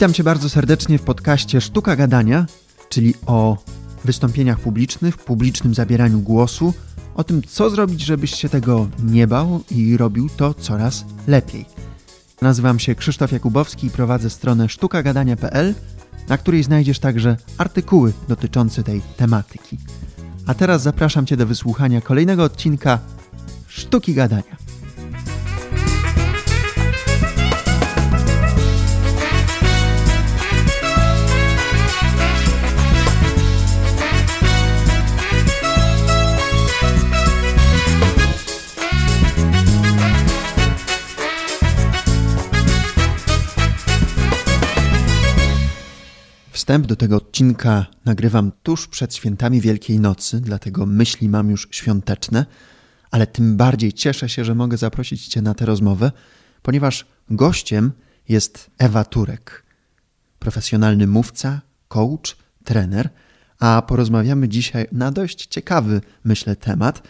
Witam Cię bardzo serdecznie w podcaście Sztuka Gadania, czyli o wystąpieniach publicznych, publicznym zabieraniu głosu, o tym, co zrobić, żebyś się tego nie bał i robił to coraz lepiej. Nazywam się Krzysztof Jakubowski i prowadzę stronę sztukagadania.pl, na której znajdziesz także artykuły dotyczące tej tematyki. A teraz zapraszam Cię do wysłuchania kolejnego odcinka Sztuki Gadania. Wstęp do tego odcinka nagrywam tuż przed świętami Wielkiej Nocy, dlatego myśli mam już świąteczne, ale tym bardziej cieszę się, że mogę zaprosić Cię na tę rozmowę, ponieważ gościem jest Ewa Turek, profesjonalny mówca, coach, trener, a porozmawiamy dzisiaj na dość ciekawy, myślę, temat,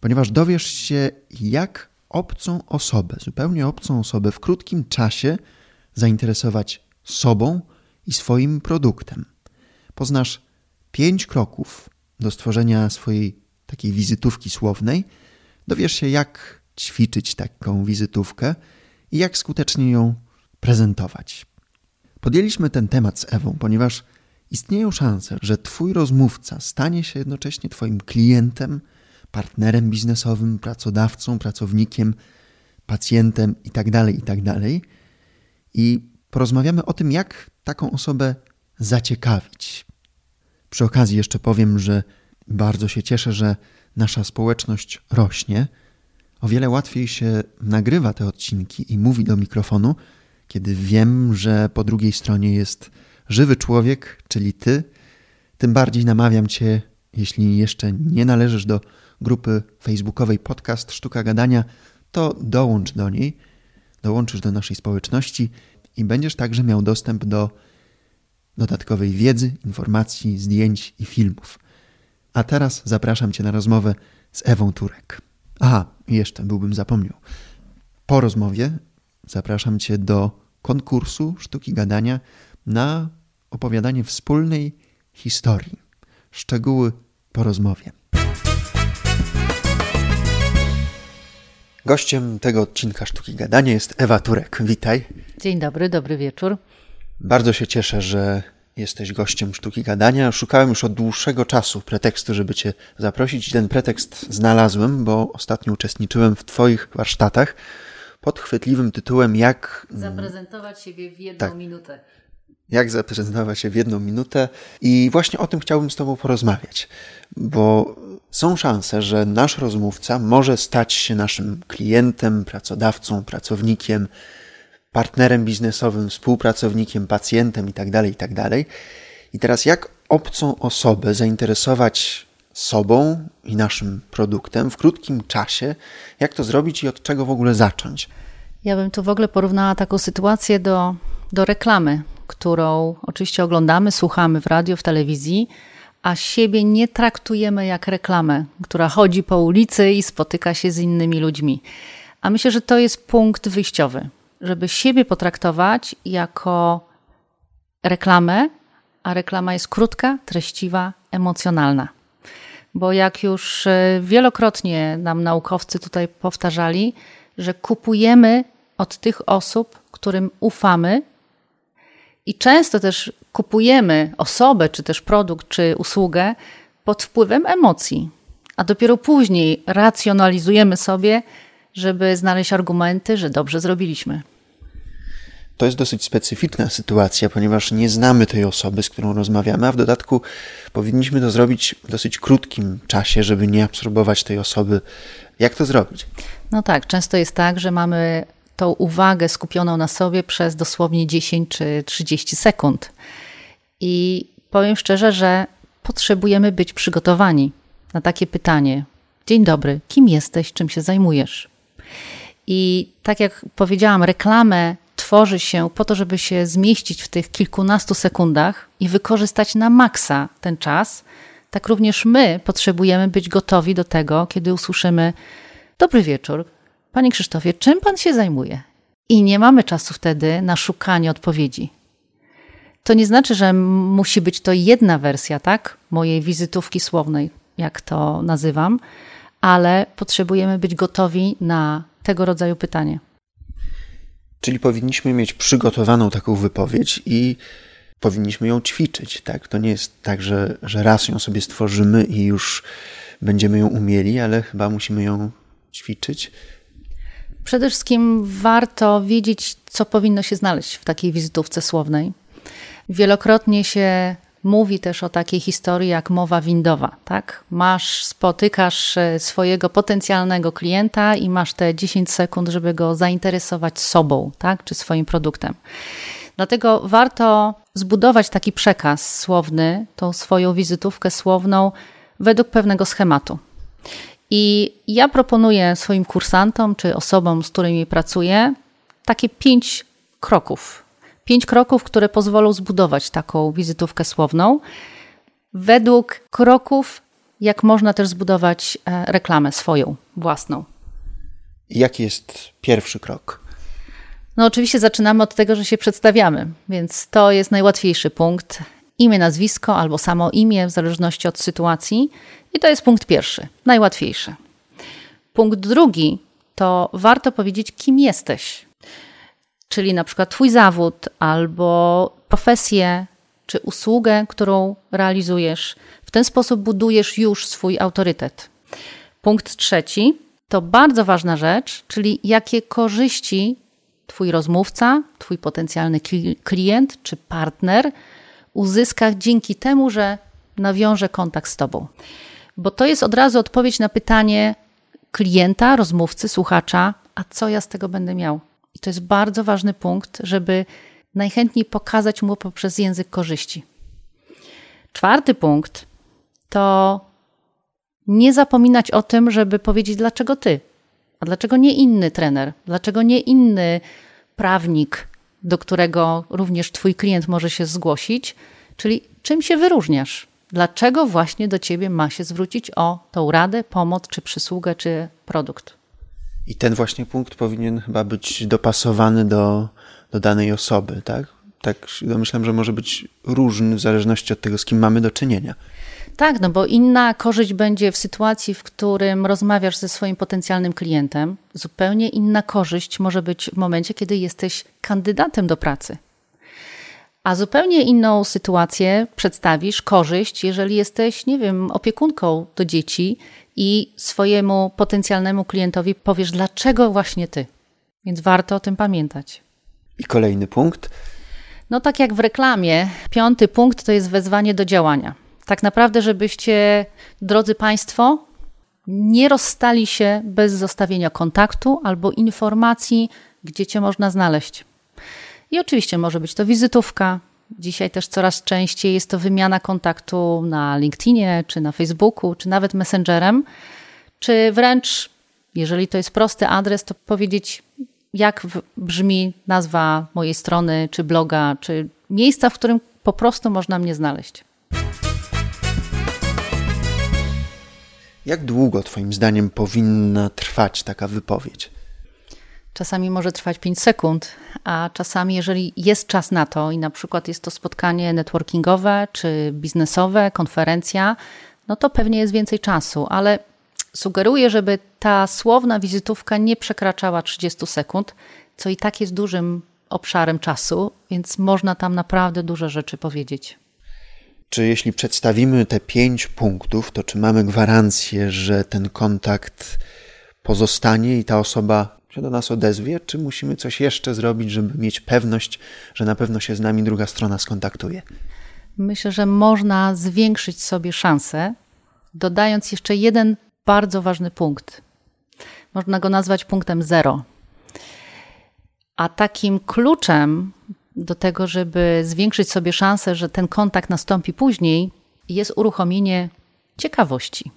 ponieważ dowiesz się, jak obcą osobę, zupełnie obcą osobę w krótkim czasie zainteresować sobą, i swoim produktem. Poznasz pięć kroków do stworzenia swojej takiej wizytówki słownej. Dowiesz się, jak ćwiczyć taką wizytówkę i jak skutecznie ją prezentować. Podjęliśmy ten temat z Ewą, ponieważ istnieją szanse, że Twój rozmówca stanie się jednocześnie Twoim klientem, partnerem biznesowym, pracodawcą, pracownikiem, pacjentem itd. Tak itd. Tak I porozmawiamy o tym, jak taką osobę zaciekawić. Przy okazji jeszcze powiem, że bardzo się cieszę, że nasza społeczność rośnie. O wiele łatwiej się nagrywa te odcinki i mówi do mikrofonu, kiedy wiem, że po drugiej stronie jest żywy człowiek, czyli ty. Tym bardziej namawiam cię, jeśli jeszcze nie należysz do grupy facebookowej Podcast Sztuka Gadania, to dołącz do niej, dołączysz do naszej społeczności i będziesz także miał dostęp do dodatkowej wiedzy, informacji, zdjęć i filmów. A teraz zapraszam Cię na rozmowę z Ewą Turek. Aha, jeszcze byłbym zapomniał. Po rozmowie zapraszam Cię do konkursu sztuki gadania na opowiadanie wspólnej historii. Szczegóły po rozmowie. Gościem tego odcinka Sztuki Gadania jest Ewa Turek. Witaj. Dzień dobry, dobry wieczór. Bardzo się cieszę, że jesteś gościem Sztuki Gadania. Szukałem już od dłuższego czasu pretekstu, żeby Cię zaprosić i ten pretekst znalazłem, bo ostatnio uczestniczyłem w Twoich warsztatach pod chwytliwym tytułem Jak... Zaprezentować siebie w jedną tak. minutę. Jak zaprezentować się w jedną minutę i właśnie o tym chciałbym z Tobą porozmawiać, bo są szanse, że nasz rozmówca może stać się naszym klientem, pracodawcą, pracownikiem, partnerem biznesowym, współpracownikiem, pacjentem itd., tak itd. Tak I teraz jak obcą osobę zainteresować sobą i naszym produktem w krótkim czasie, jak to zrobić i od czego w ogóle zacząć? Ja bym tu w ogóle porównała taką sytuację do, do reklamy, którą oczywiście oglądamy, słuchamy w radio, w telewizji, a siebie nie traktujemy jak reklamę, która chodzi po ulicy i spotyka się z innymi ludźmi. A myślę, że to jest punkt wyjściowy, żeby siebie potraktować jako reklamę, a reklama jest krótka, treściwa, emocjonalna. Bo jak już e, wielokrotnie nam naukowcy tutaj powtarzali, że kupujemy od tych osób, którym ufamy, i często też kupujemy osobę, czy też produkt, czy usługę pod wpływem emocji, a dopiero później racjonalizujemy sobie, żeby znaleźć argumenty, że dobrze zrobiliśmy. To jest dosyć specyficzna sytuacja, ponieważ nie znamy tej osoby, z którą rozmawiamy, a w dodatku powinniśmy to zrobić w dosyć krótkim czasie, żeby nie absorbować tej osoby. Jak to zrobić? No tak, często jest tak, że mamy tą uwagę skupioną na sobie przez dosłownie 10 czy 30 sekund. I powiem szczerze, że potrzebujemy być przygotowani na takie pytanie: Dzień dobry, kim jesteś, czym się zajmujesz? I tak jak powiedziałam, reklamę tworzy się po to, żeby się zmieścić w tych kilkunastu sekundach i wykorzystać na maksa ten czas. Tak również my potrzebujemy być gotowi do tego, kiedy usłyszymy: Dobry wieczór, Panie Krzysztofie, czym Pan się zajmuje? I nie mamy czasu wtedy na szukanie odpowiedzi. to nie znaczy, że musi być to jedna wersja, tak? Mojej wizytówki słownej, jak to nazywam, ale potrzebujemy być gotowi na tego rodzaju pytanie. Czyli powinniśmy mieć przygotowaną taką wypowiedź i powinniśmy ją ćwiczyć, tak? To nie jest tak, że, że raz ją sobie stworzymy i już będziemy ją umieli, ale chyba musimy ją ćwiczyć. Przede wszystkim warto wiedzieć, co powinno się znaleźć w takiej wizytówce słownej. Wielokrotnie się mówi też o takiej historii jak mowa windowa, tak? Masz, spotykasz e, swojego potencjalnego klienta i masz te 10 sekund, żeby go zainteresować sobą, tak? Czy swoim produktem. Dlatego warto zbudować taki przekaz słowny, tą swoją wizytówkę słowną według pewnego schematu. I ja proponuję swoim kursantom czy osobom, z którymi pracuję, takie pięć kroków. Pięć kroków, które pozwolą zbudować taką wizytówkę słowną. Według kroków, jak można też zbudować e, reklamę swoją, własną. Jaki jest pierwszy krok? No, oczywiście zaczynamy od tego, że się przedstawiamy, więc to jest najłatwiejszy punkt. Imię, nazwisko albo samo imię, w zależności od sytuacji. I to jest punkt pierwszy, najłatwiejszy. Punkt drugi to warto powiedzieć, kim jesteś. Czyli na przykład Twój zawód albo profesję czy usługę, którą realizujesz. W ten sposób budujesz już swój autorytet. Punkt trzeci to bardzo ważna rzecz, czyli jakie korzyści Twój rozmówca, Twój potencjalny klient czy partner uzyska dzięki temu, że nawiąże kontakt z Tobą. Bo to jest od razu odpowiedź na pytanie klienta, rozmówcy, słuchacza, a co ja z tego będę miał? I to jest bardzo ważny punkt, żeby najchętniej pokazać mu poprzez język korzyści. Czwarty punkt to nie zapominać o tym, żeby powiedzieć, dlaczego ty, a dlaczego nie inny trener, dlaczego nie inny prawnik, do którego również Twój klient może się zgłosić, czyli czym się wyróżniasz? Dlaczego właśnie do Ciebie ma się zwrócić o tą radę, pomoc, czy przysługę, czy produkt? I ten właśnie punkt powinien chyba być dopasowany do, do danej osoby, tak? Tak, domyślam, że może być różny w zależności od tego, z kim mamy do czynienia. Tak, no bo inna korzyść będzie w sytuacji, w którym rozmawiasz ze swoim potencjalnym klientem. Zupełnie inna korzyść może być w momencie, kiedy jesteś kandydatem do pracy. A zupełnie inną sytuację przedstawisz, korzyść, jeżeli jesteś, nie wiem, opiekunką do dzieci i swojemu potencjalnemu klientowi powiesz, dlaczego właśnie ty. Więc warto o tym pamiętać. I kolejny punkt. No, tak jak w reklamie, piąty punkt to jest wezwanie do działania. Tak naprawdę, żebyście, drodzy Państwo, nie rozstali się bez zostawienia kontaktu albo informacji, gdzie Cię można znaleźć. I oczywiście może być to wizytówka. Dzisiaj też coraz częściej jest to wymiana kontaktu na LinkedInie, czy na Facebooku, czy nawet Messengerem, czy wręcz, jeżeli to jest prosty adres, to powiedzieć, jak brzmi nazwa mojej strony, czy bloga, czy miejsca, w którym po prostu można mnie znaleźć. Jak długo, Twoim zdaniem, powinna trwać taka wypowiedź? Czasami może trwać 5 sekund, a czasami, jeżeli jest czas na to i na przykład jest to spotkanie networkingowe czy biznesowe, konferencja, no to pewnie jest więcej czasu, ale sugeruję, żeby ta słowna wizytówka nie przekraczała 30 sekund, co i tak jest dużym obszarem czasu, więc można tam naprawdę duże rzeczy powiedzieć. Czy jeśli przedstawimy te pięć punktów, to czy mamy gwarancję, że ten kontakt pozostanie i ta osoba się do nas odezwie, czy musimy coś jeszcze zrobić, żeby mieć pewność, że na pewno się z nami druga strona skontaktuje? Myślę, że można zwiększyć sobie szanse, dodając jeszcze jeden bardzo ważny punkt. Można go nazwać punktem zero. A takim kluczem do tego, żeby zwiększyć sobie szansę, że ten kontakt nastąpi później, jest uruchomienie ciekawości.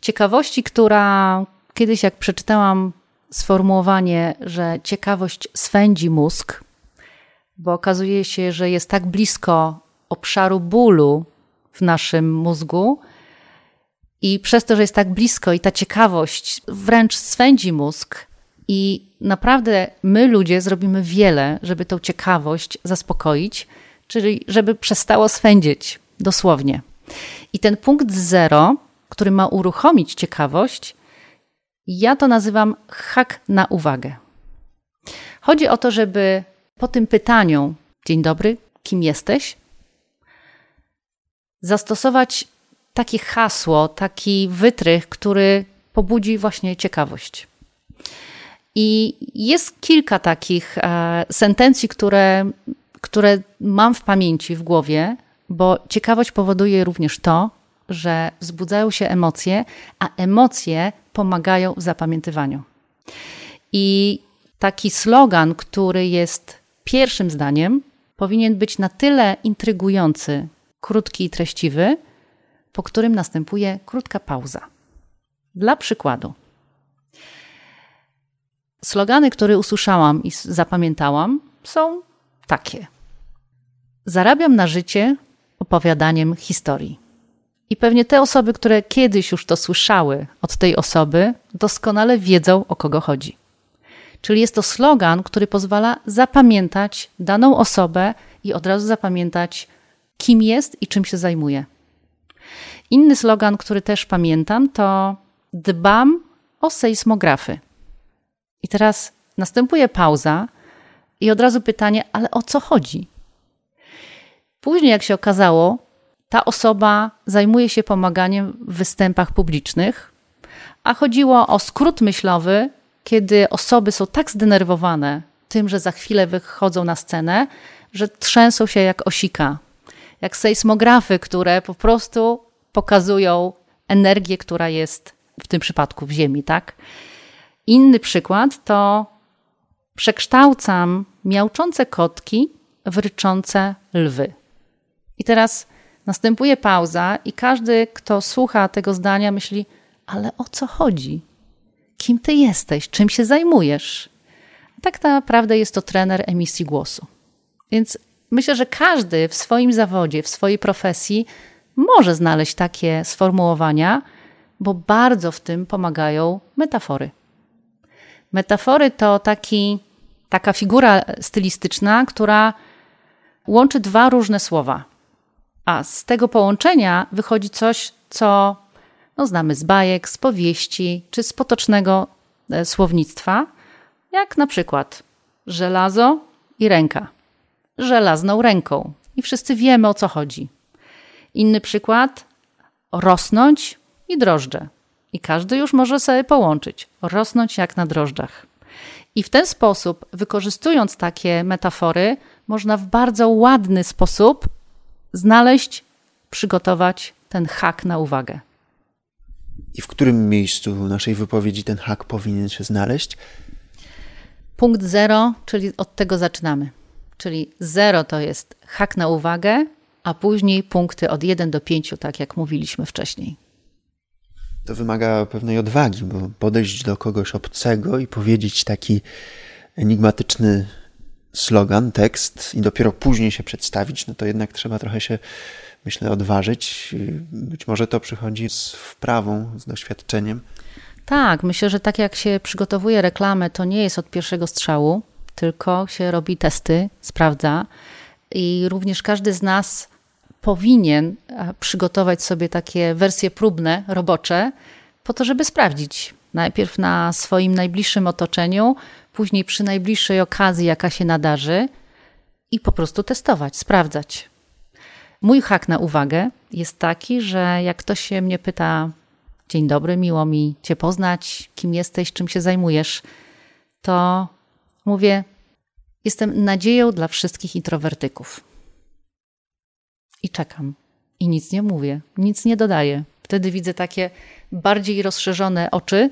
Ciekawości, która kiedyś, jak przeczytałam sformułowanie, że ciekawość swędzi mózg, bo okazuje się, że jest tak blisko obszaru bólu w naszym mózgu, i przez to, że jest tak blisko i ta ciekawość wręcz swędzi mózg, i naprawdę my ludzie zrobimy wiele, żeby tą ciekawość zaspokoić, czyli żeby przestało swędzić, dosłownie. I ten punkt zero, który ma uruchomić ciekawość, ja to nazywam hak na uwagę. Chodzi o to, żeby po tym pytaniu: Dzień dobry, kim jesteś? zastosować takie hasło, taki wytrych, który pobudzi właśnie ciekawość. I jest kilka takich e, sentencji, które, które mam w pamięci, w głowie, bo ciekawość powoduje również to, że wzbudzają się emocje, a emocje pomagają w zapamiętywaniu. I taki slogan, który jest pierwszym zdaniem, powinien być na tyle intrygujący, krótki i treściwy, po którym następuje krótka pauza. Dla przykładu. Slogany, które usłyszałam i zapamiętałam, są takie: Zarabiam na życie opowiadaniem historii. I pewnie te osoby, które kiedyś już to słyszały od tej osoby, doskonale wiedzą, o kogo chodzi. Czyli jest to slogan, który pozwala zapamiętać daną osobę i od razu zapamiętać, kim jest i czym się zajmuje. Inny slogan, który też pamiętam, to dbam o sejsmografy. I teraz następuje pauza i od razu pytanie, ale o co chodzi? Później, jak się okazało, ta osoba zajmuje się pomaganiem w występach publicznych, a chodziło o skrót myślowy, kiedy osoby są tak zdenerwowane tym, że za chwilę wychodzą na scenę, że trzęsą się jak osika, jak sejsmografy, które po prostu pokazują energię, która jest w tym przypadku w Ziemi, tak? Inny przykład to przekształcam miałczące kotki w ryczące lwy. I teraz następuje pauza, i każdy, kto słucha tego zdania, myśli: Ale o co chodzi? Kim ty jesteś? Czym się zajmujesz? tak naprawdę jest to trener emisji głosu. Więc myślę, że każdy w swoim zawodzie, w swojej profesji może znaleźć takie sformułowania, bo bardzo w tym pomagają metafory. Metafory to taki, taka figura stylistyczna, która łączy dwa różne słowa. A z tego połączenia wychodzi coś, co no, znamy z bajek, z powieści czy z potocznego e, słownictwa, jak na przykład żelazo i ręka żelazną ręką. I wszyscy wiemy o co chodzi. Inny przykład: rosnąć i drożdże. I każdy już może sobie połączyć rosnąć jak na drożdżach. I w ten sposób, wykorzystując takie metafory, można w bardzo ładny sposób znaleźć, przygotować ten hak na uwagę. I w którym miejscu naszej wypowiedzi ten hak powinien się znaleźć? Punkt zero, czyli od tego zaczynamy. Czyli 0 to jest hak na uwagę, a później punkty od 1 do 5, tak jak mówiliśmy wcześniej. To wymaga pewnej odwagi, bo podejść do kogoś obcego i powiedzieć taki enigmatyczny slogan, tekst i dopiero później się przedstawić, no to jednak trzeba trochę się, myślę, odważyć. Być może to przychodzi z wprawą, z doświadczeniem. Tak, myślę, że tak jak się przygotowuje reklamę, to nie jest od pierwszego strzału tylko się robi testy, sprawdza. I również każdy z nas powinien przygotować sobie takie wersje próbne, robocze, po to, żeby sprawdzić. Najpierw na swoim najbliższym otoczeniu, później przy najbliższej okazji, jaka się nadarzy, i po prostu testować, sprawdzać. Mój hak na uwagę jest taki, że jak ktoś się mnie pyta, dzień dobry, miło mi Cię poznać, kim jesteś, czym się zajmujesz, to Mówię, jestem nadzieją dla wszystkich introwertyków. I czekam. I nic nie mówię, nic nie dodaję. Wtedy widzę takie bardziej rozszerzone oczy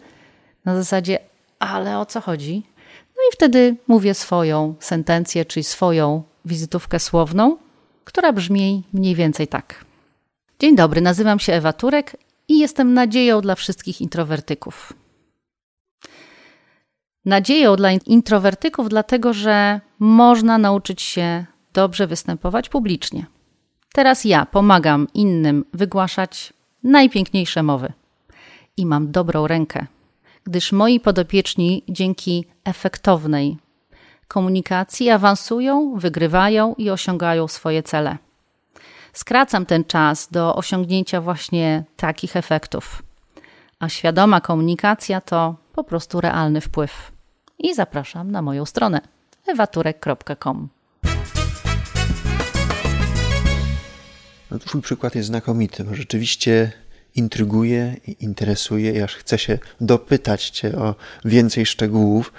na zasadzie, ale o co chodzi? I wtedy mówię swoją sentencję, czyli swoją wizytówkę słowną, która brzmi mniej więcej tak. Dzień dobry, nazywam się Ewa Turek i jestem nadzieją dla wszystkich introwertyków nadzieją dla introwertyków, dlatego że można nauczyć się dobrze występować publicznie. Teraz ja pomagam innym wygłaszać najpiękniejsze mowy. I mam dobrą rękę, gdyż moi podopieczni dzięki efektownej, komunikacji, awansują, wygrywają i osiągają swoje cele. Skracam ten czas do osiągnięcia właśnie takich efektów. A świadoma komunikacja to po prostu realny wpływ. I zapraszam na moją stronę ewaturek.com. No, twój przykład jest znakomity, bo rzeczywiście intryguje i interesuje i aż chce się dopytać Cię o więcej szczegółów.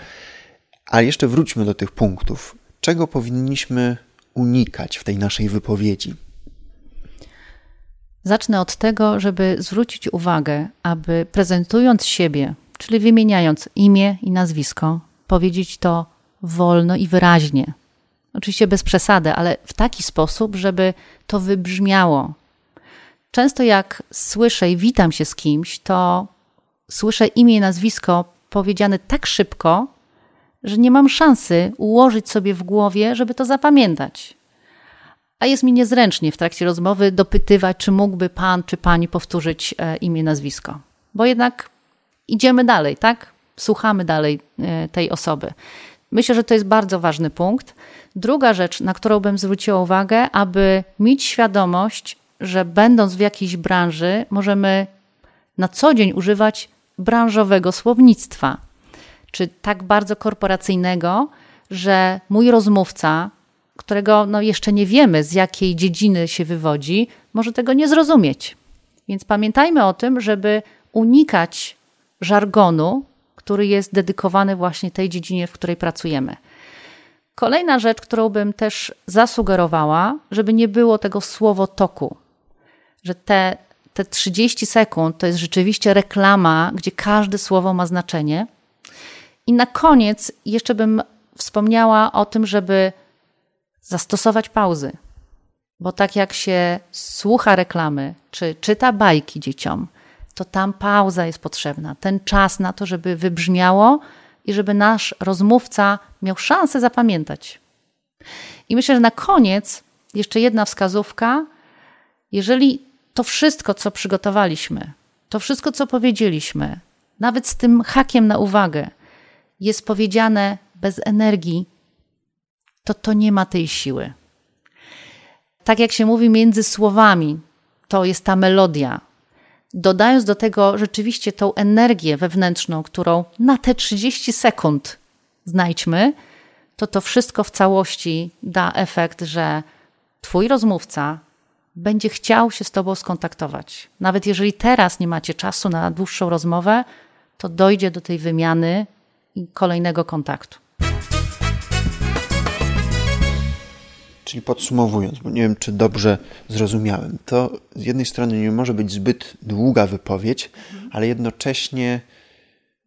Ale jeszcze wróćmy do tych punktów. Czego powinniśmy unikać w tej naszej wypowiedzi? Zacznę od tego, żeby zwrócić uwagę, aby prezentując siebie, czyli wymieniając imię i nazwisko, powiedzieć to wolno i wyraźnie. Oczywiście bez przesady, ale w taki sposób, żeby to wybrzmiało. Często jak słyszę i witam się z kimś, to słyszę imię i nazwisko powiedziane tak szybko, że nie mam szansy ułożyć sobie w głowie, żeby to zapamiętać. A jest mi niezręcznie w trakcie rozmowy dopytywać, czy mógłby pan czy pani powtórzyć e, imię, nazwisko. Bo jednak idziemy dalej, tak? Słuchamy dalej e, tej osoby. Myślę, że to jest bardzo ważny punkt. Druga rzecz, na którą bym zwróciła uwagę, aby mieć świadomość, że będąc w jakiejś branży, możemy na co dzień używać branżowego słownictwa, czy tak bardzo korporacyjnego, że mój rozmówca, którego no jeszcze nie wiemy, z jakiej dziedziny się wywodzi, może tego nie zrozumieć. Więc pamiętajmy o tym, żeby unikać żargonu, który jest dedykowany właśnie tej dziedzinie, w której pracujemy. Kolejna rzecz, którą bym też zasugerowała, żeby nie było tego słowotoku, że te, te 30 sekund to jest rzeczywiście reklama, gdzie każde słowo ma znaczenie. I na koniec jeszcze bym wspomniała o tym, żeby zastosować pauzy. Bo tak jak się słucha reklamy, czy czyta bajki dzieciom, to tam pauza jest potrzebna. Ten czas na to, żeby wybrzmiało i żeby nasz rozmówca miał szansę zapamiętać. I myślę, że na koniec jeszcze jedna wskazówka. Jeżeli to wszystko, co przygotowaliśmy, to wszystko, co powiedzieliśmy, nawet z tym hakiem na uwagę, jest powiedziane bez energii, to to nie ma tej siły. Tak jak się mówi między słowami, to jest ta melodia. Dodając do tego rzeczywiście tą energię wewnętrzną, którą na te 30 sekund znajdźmy, to to wszystko w całości da efekt, że Twój rozmówca będzie chciał się z Tobą skontaktować. Nawet jeżeli teraz nie macie czasu na dłuższą rozmowę, to dojdzie do tej wymiany i kolejnego kontaktu. Czyli podsumowując, bo nie wiem, czy dobrze zrozumiałem, to z jednej strony nie może być zbyt długa wypowiedź, mhm. ale jednocześnie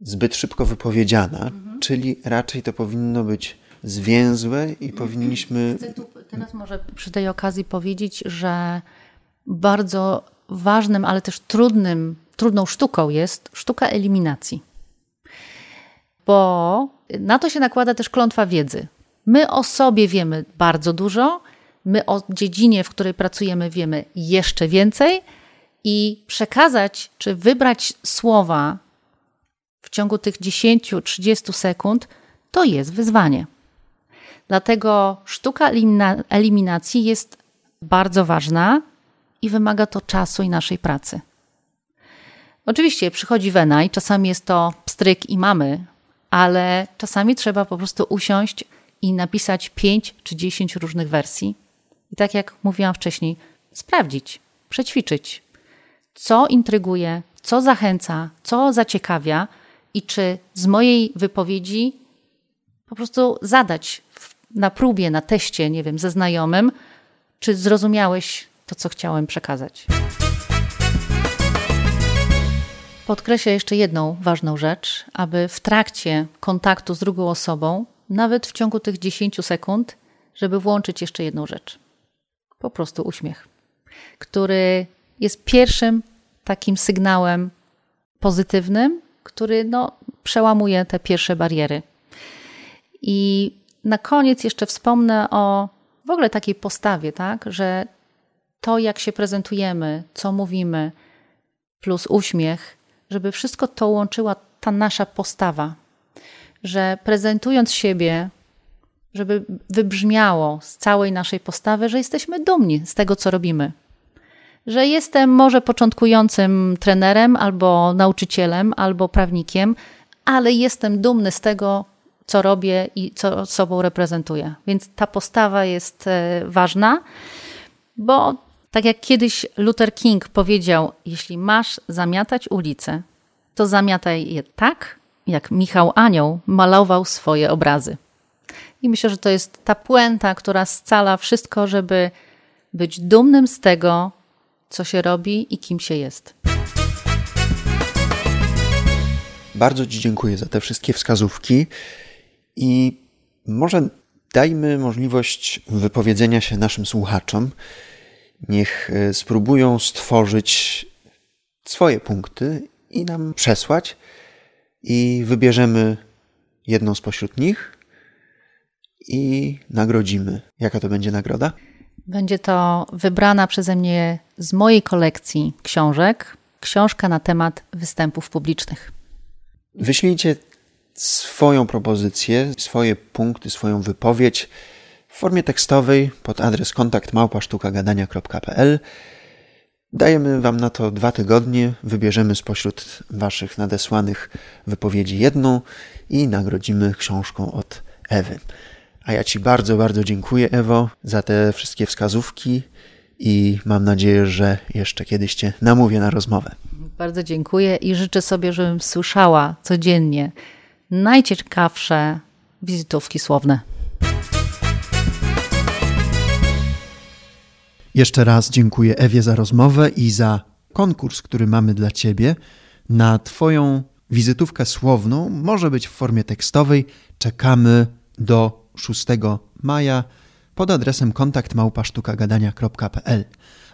zbyt szybko wypowiedziana, mhm. czyli raczej to powinno być zwięzłe i powinniśmy. Teraz może przy tej okazji powiedzieć, że bardzo ważnym, ale też trudnym, trudną sztuką jest sztuka eliminacji. Bo na to się nakłada też klątwa wiedzy. My o sobie wiemy bardzo dużo, my o dziedzinie, w której pracujemy, wiemy jeszcze więcej i przekazać czy wybrać słowa w ciągu tych 10-30 sekund to jest wyzwanie. Dlatego sztuka eliminacji jest bardzo ważna i wymaga to czasu i naszej pracy. Oczywiście przychodzi wena i czasami jest to pstryk i mamy, ale czasami trzeba po prostu usiąść i napisać 5 czy 10 różnych wersji. I tak jak mówiłam wcześniej, sprawdzić, przećwiczyć, co intryguje, co zachęca, co zaciekawia i czy z mojej wypowiedzi po prostu zadać na próbie, na teście, nie wiem, ze znajomym, czy zrozumiałeś to, co chciałem przekazać. Podkreślę jeszcze jedną ważną rzecz, aby w trakcie kontaktu z drugą osobą nawet w ciągu tych 10 sekund, żeby włączyć jeszcze jedną rzecz. Po prostu uśmiech, który jest pierwszym takim sygnałem pozytywnym, który no, przełamuje te pierwsze bariery. I na koniec jeszcze wspomnę o w ogóle takiej postawie, tak, że to, jak się prezentujemy, co mówimy, plus uśmiech, żeby wszystko to łączyła ta nasza postawa, że prezentując siebie, żeby wybrzmiało z całej naszej postawy, że jesteśmy dumni z tego, co robimy. Że jestem może początkującym trenerem, albo nauczycielem, albo prawnikiem, ale jestem dumny z tego, co robię i co sobą reprezentuję. Więc ta postawa jest e, ważna, bo tak jak kiedyś Luther King powiedział: Jeśli masz zamiatać ulicę, to zamiataj je tak, jak Michał Anioł malował swoje obrazy. I myślę, że to jest ta puenta, która scala wszystko, żeby być dumnym z tego, co się robi i kim się jest. Bardzo Ci dziękuję za te wszystkie wskazówki i może dajmy możliwość wypowiedzenia się naszym słuchaczom. Niech e, spróbują stworzyć swoje punkty i nam przesłać, i wybierzemy jedną spośród nich i nagrodzimy. Jaka to będzie nagroda? Będzie to wybrana przeze mnie z mojej kolekcji książek książka na temat występów publicznych. Wyślijcie swoją propozycję, swoje punkty, swoją wypowiedź w formie tekstowej pod adres kontakt małpasztukagadania.pl. Dajemy Wam na to dwa tygodnie, wybierzemy spośród Waszych nadesłanych wypowiedzi jedną i nagrodzimy książką od Ewy. A ja Ci bardzo, bardzo dziękuję, Ewo, za te wszystkie wskazówki i mam nadzieję, że jeszcze kiedyś Cię namówię na rozmowę. Bardzo dziękuję i życzę sobie, żebym słyszała codziennie najciekawsze wizytówki słowne. Jeszcze raz dziękuję Ewie za rozmowę i za konkurs, który mamy dla Ciebie. Na Twoją wizytówkę słowną, może być w formie tekstowej. Czekamy do 6 maja pod adresem kontaktmałpasztukagadania.pl.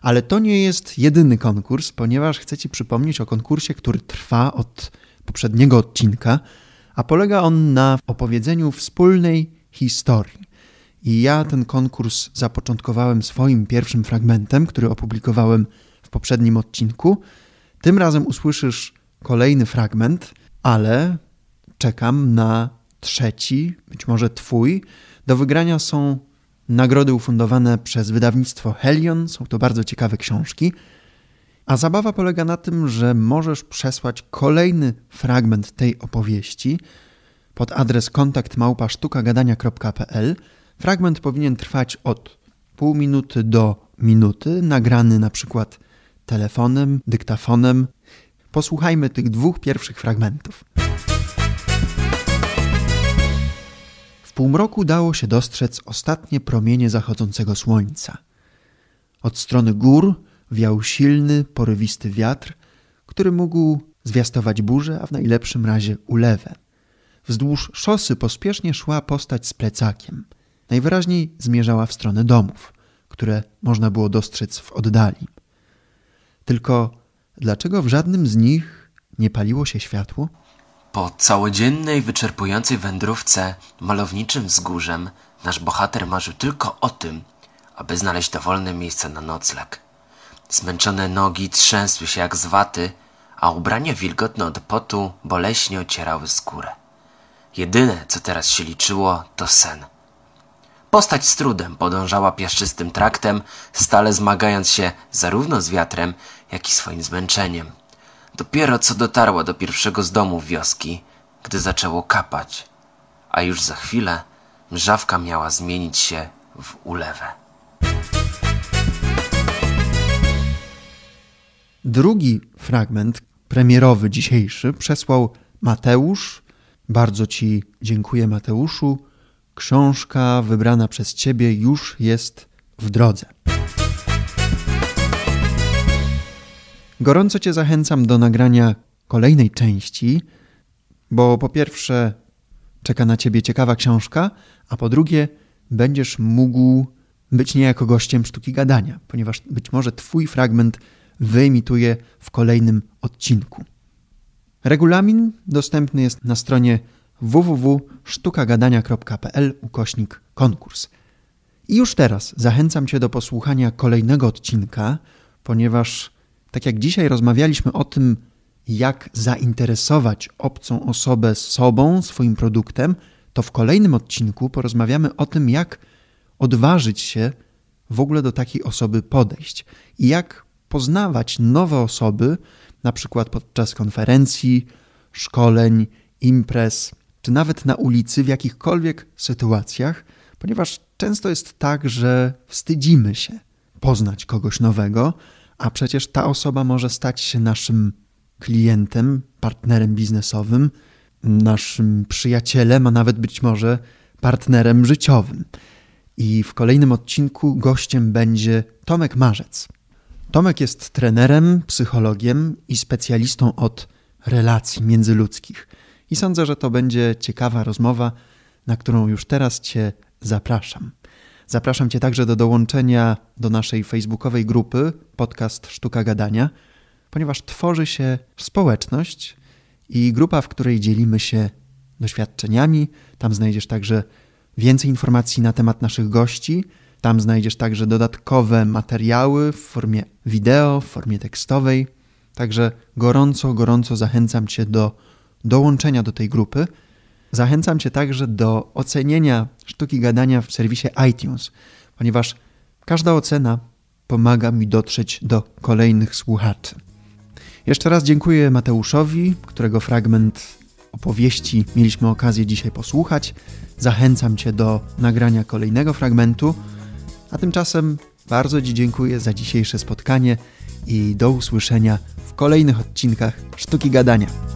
Ale to nie jest jedyny konkurs, ponieważ chcę Ci przypomnieć o konkursie, który trwa od poprzedniego odcinka, a polega on na opowiedzeniu wspólnej historii. I ja ten konkurs zapoczątkowałem swoim pierwszym fragmentem, który opublikowałem w poprzednim odcinku. Tym razem usłyszysz kolejny fragment, ale czekam na trzeci, być może twój. Do wygrania są nagrody ufundowane przez wydawnictwo Helion. Są to bardzo ciekawe książki. A zabawa polega na tym, że możesz przesłać kolejny fragment tej opowieści pod adres kontakt sztukagadania.pl Fragment powinien trwać od pół minuty do minuty, nagrany na przykład telefonem, dyktafonem. Posłuchajmy tych dwóch pierwszych fragmentów. W półmroku dało się dostrzec ostatnie promienie zachodzącego słońca. Od strony gór wiał silny, porywisty wiatr, który mógł zwiastować burzę, a w najlepszym razie ulewę. Wzdłuż szosy pospiesznie szła postać z plecakiem – Najwyraźniej zmierzała w stronę domów, które można było dostrzec w oddali. Tylko dlaczego w żadnym z nich nie paliło się światło? Po całodziennej, wyczerpującej wędrówce malowniczym wzgórzem nasz bohater marzył tylko o tym, aby znaleźć dowolne miejsce na nocleg. Zmęczone nogi trzęsły się jak z waty, a ubrania wilgotne od potu boleśnie ocierały skórę. Jedyne, co teraz się liczyło, to sen – Postać z trudem podążała piaszczystym traktem, stale zmagając się zarówno z wiatrem, jak i swoim zmęczeniem. Dopiero co dotarła do pierwszego z domów wioski, gdy zaczęło kapać, a już za chwilę mrzawka miała zmienić się w ulewę. Drugi fragment, premierowy dzisiejszy, przesłał Mateusz. Bardzo Ci dziękuję, Mateuszu Książka wybrana przez Ciebie już jest w drodze. Gorąco Cię zachęcam do nagrania kolejnej części, bo po pierwsze czeka na Ciebie ciekawa książka, a po drugie będziesz mógł być niejako gościem sztuki gadania, ponieważ być może Twój fragment wyemituje w kolejnym odcinku. Regulamin dostępny jest na stronie www.sztukagadania.pl ukośnik konkurs. I już teraz zachęcam Cię do posłuchania kolejnego odcinka, ponieważ tak jak dzisiaj rozmawialiśmy o tym, jak zainteresować obcą osobę sobą, swoim produktem, to w kolejnym odcinku porozmawiamy o tym, jak odważyć się w ogóle do takiej osoby podejść i jak poznawać nowe osoby, na przykład podczas konferencji, szkoleń, imprez, czy nawet na ulicy, w jakichkolwiek sytuacjach, ponieważ często jest tak, że wstydzimy się poznać kogoś nowego, a przecież ta osoba może stać się naszym klientem, partnerem biznesowym, naszym przyjacielem, a nawet być może partnerem życiowym. I w kolejnym odcinku gościem będzie Tomek Marzec. Tomek jest trenerem, psychologiem i specjalistą od relacji międzyludzkich. I sądzę, że to będzie ciekawa rozmowa, na którą już teraz Cię zapraszam. Zapraszam Cię także do dołączenia do naszej facebookowej grupy podcast Sztuka Gadania, ponieważ tworzy się społeczność i grupa, w której dzielimy się doświadczeniami. Tam znajdziesz także więcej informacji na temat naszych gości. Tam znajdziesz także dodatkowe materiały w formie wideo, w formie tekstowej. Także gorąco, gorąco zachęcam Cię do dołączenia do tej grupy. Zachęcam Cię także do ocenienia sztuki gadania w serwisie iTunes, ponieważ każda ocena pomaga mi dotrzeć do kolejnych słuchaczy. Jeszcze raz dziękuję Mateuszowi, którego fragment opowieści mieliśmy okazję dzisiaj posłuchać. Zachęcam Cię do nagrania kolejnego fragmentu, a tymczasem bardzo Ci dziękuję za dzisiejsze spotkanie i do usłyszenia w kolejnych odcinkach Sztuki Gadania.